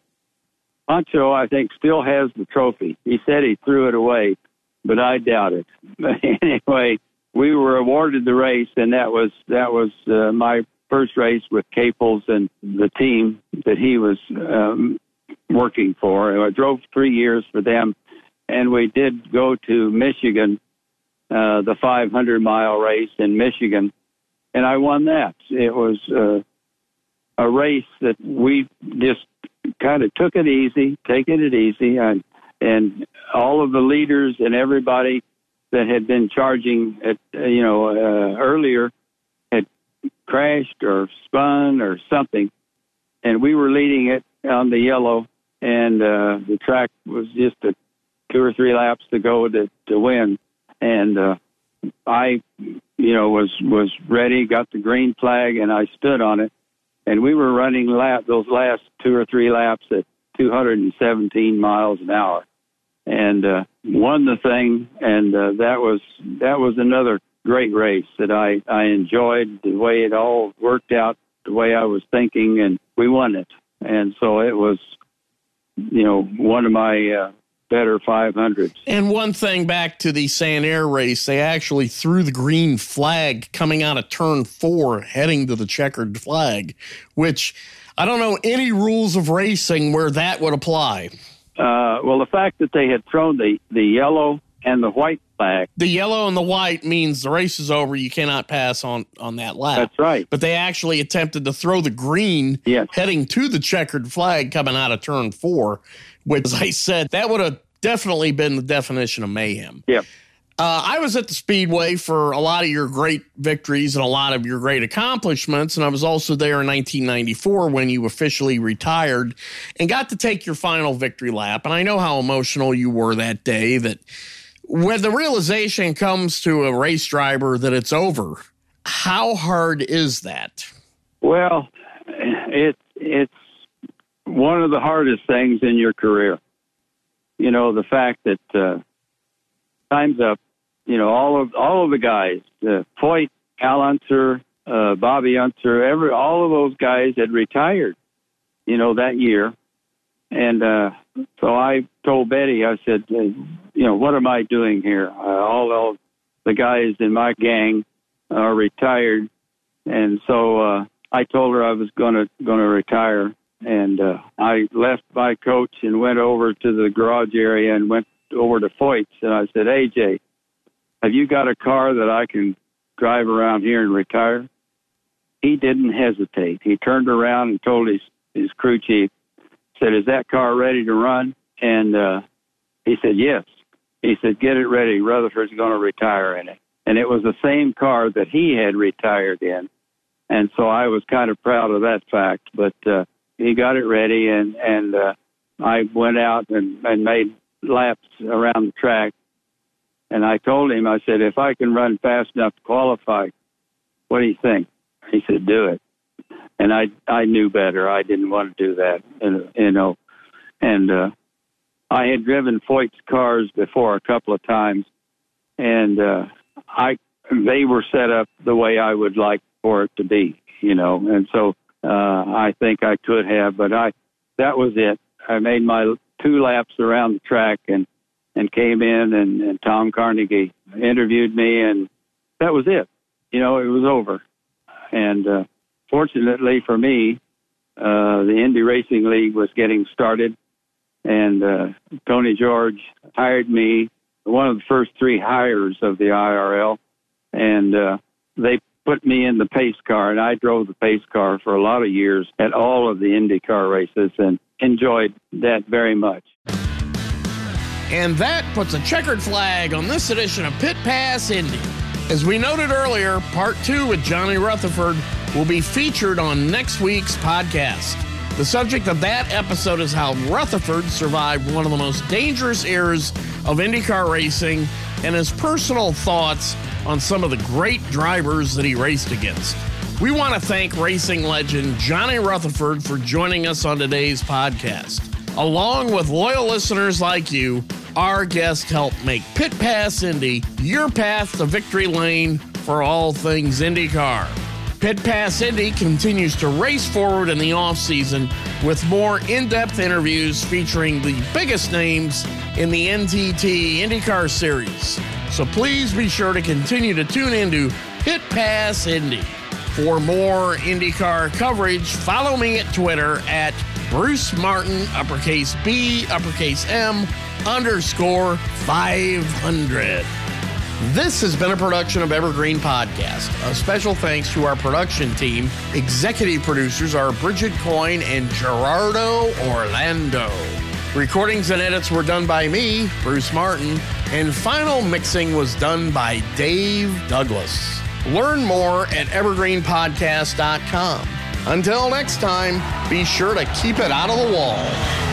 Pancho, I think, still has the trophy. He said he threw it away, but I doubt it. But *laughs* anyway, we were awarded the race, and that was that was uh, my first race with Capels and the team that he was um, working for. I drove three years for them, and we did go to Michigan, uh, the 500 mile race in Michigan, and I won that. It was uh, a race that we just kind of took it easy, taking it easy, and and all of the leaders and everybody that had been charging at uh, you know uh, earlier had crashed or spun or something, and we were leading it on the yellow, and uh, the track was just a two or three laps to go to to win, and uh, I you know was was ready, got the green flag, and I stood on it. And we were running lap those last two or three laps at 217 miles an hour, and uh, won the thing. And uh, that was that was another great race that I I enjoyed the way it all worked out, the way I was thinking, and we won it. And so it was, you know, one of my uh, better 500s. And one thing back to the Sanair race, they actually threw the green flag coming out of turn four, heading to the checkered flag, which I don't know any rules of racing where that would apply. Uh, well, the fact that they had thrown the the yellow and the white flag. The yellow and the white means the race is over. You cannot pass on on that lap. That's right. But they actually attempted to throw the green Yes. heading to the checkered flag coming out of turn four, which, as I said, that would have definitely been the definition of mayhem. Yep. Uh, I was at the Speedway for a lot of your great victories and a lot of your great accomplishments. And I was also there in 1994 when you officially retired and got to take your final victory lap. And I know how emotional you were that day that when the realization comes to a race driver that it's over, how hard is that? Well, it it's one of the hardest things in your career. You know, the fact that uh, time's up. You know, all of all of the guys, uh, Foyt, Al Unser, uh, Bobby Unser, every all of those guys had retired. You know that year, and uh, so I told Betty, I said, you know, what am I doing here? Uh, all, all the guys in my gang are retired, and so uh, I told her I was going to going to retire, and uh, I left my coach and went over to the garage area and went over to Foyt's, and I said, AJ, Have you got a car that I can drive around here and retire? He didn't hesitate. He turned around and told his, his crew chief, said, Is that car ready to run? And uh, he said, Yes. He said, Get it ready. Rutherford's going to retire in it. And it was the same car that he had retired in. And so I was kind of proud of that fact. But uh, he got it ready, and, and uh, I went out and, and made laps around the track. And I told him, I said, if I can run fast enough to qualify, what do you think? He said, do it. And I I knew better. I didn't want to do that, and, you know. And uh, I had driven Foyt's cars before a couple of times, and uh, I they were set up the way I would like for it to be, you know. And so uh, I think I could have, but I that was it. I made my two laps around the track and and came in and, and Tom Carnegie interviewed me and that was it. You know, it was over. And uh, fortunately for me, uh, the Indy Racing League was getting started, and uh, Tony George hired me, one of the first three hires of the IRL, and uh, they put me in the pace car, and I drove the pace car for a lot of years at all of the Indy car races, and enjoyed that very much. And that puts a checkered flag on this edition of Pit Pass Indy. As we noted earlier, part two with Johnny Rutherford will be featured on next week's podcast. The subject of that episode is how Rutherford survived one of the most dangerous eras of IndyCar racing and his personal thoughts on some of the great drivers that he raced against. We want to thank racing legend Johnny Rutherford for joining us on today's podcast. Along with loyal listeners like you, our guests help make Pit Pass Indy your path to victory lane for all things IndyCar. Pit Pass Indy continues to race forward in the off-season with more in-depth interviews featuring the biggest names in the NTT IndyCar series. So please be sure to continue to tune into Pit Pass Indy. For more IndyCar coverage, follow me at Twitter at Bruce Martin, uppercase B, uppercase M, underscore 500. This has been a production of Evergreen Podcast. A special thanks to our production team. Executive producers are Bridget Coyne and Gerardo Orlando. Recordings and edits were done by me, Bruce Martin, and final mixing was done by Dave Douglas. Learn more at evergreenpodcast.com. Until next time, be sure to keep it out of the wall.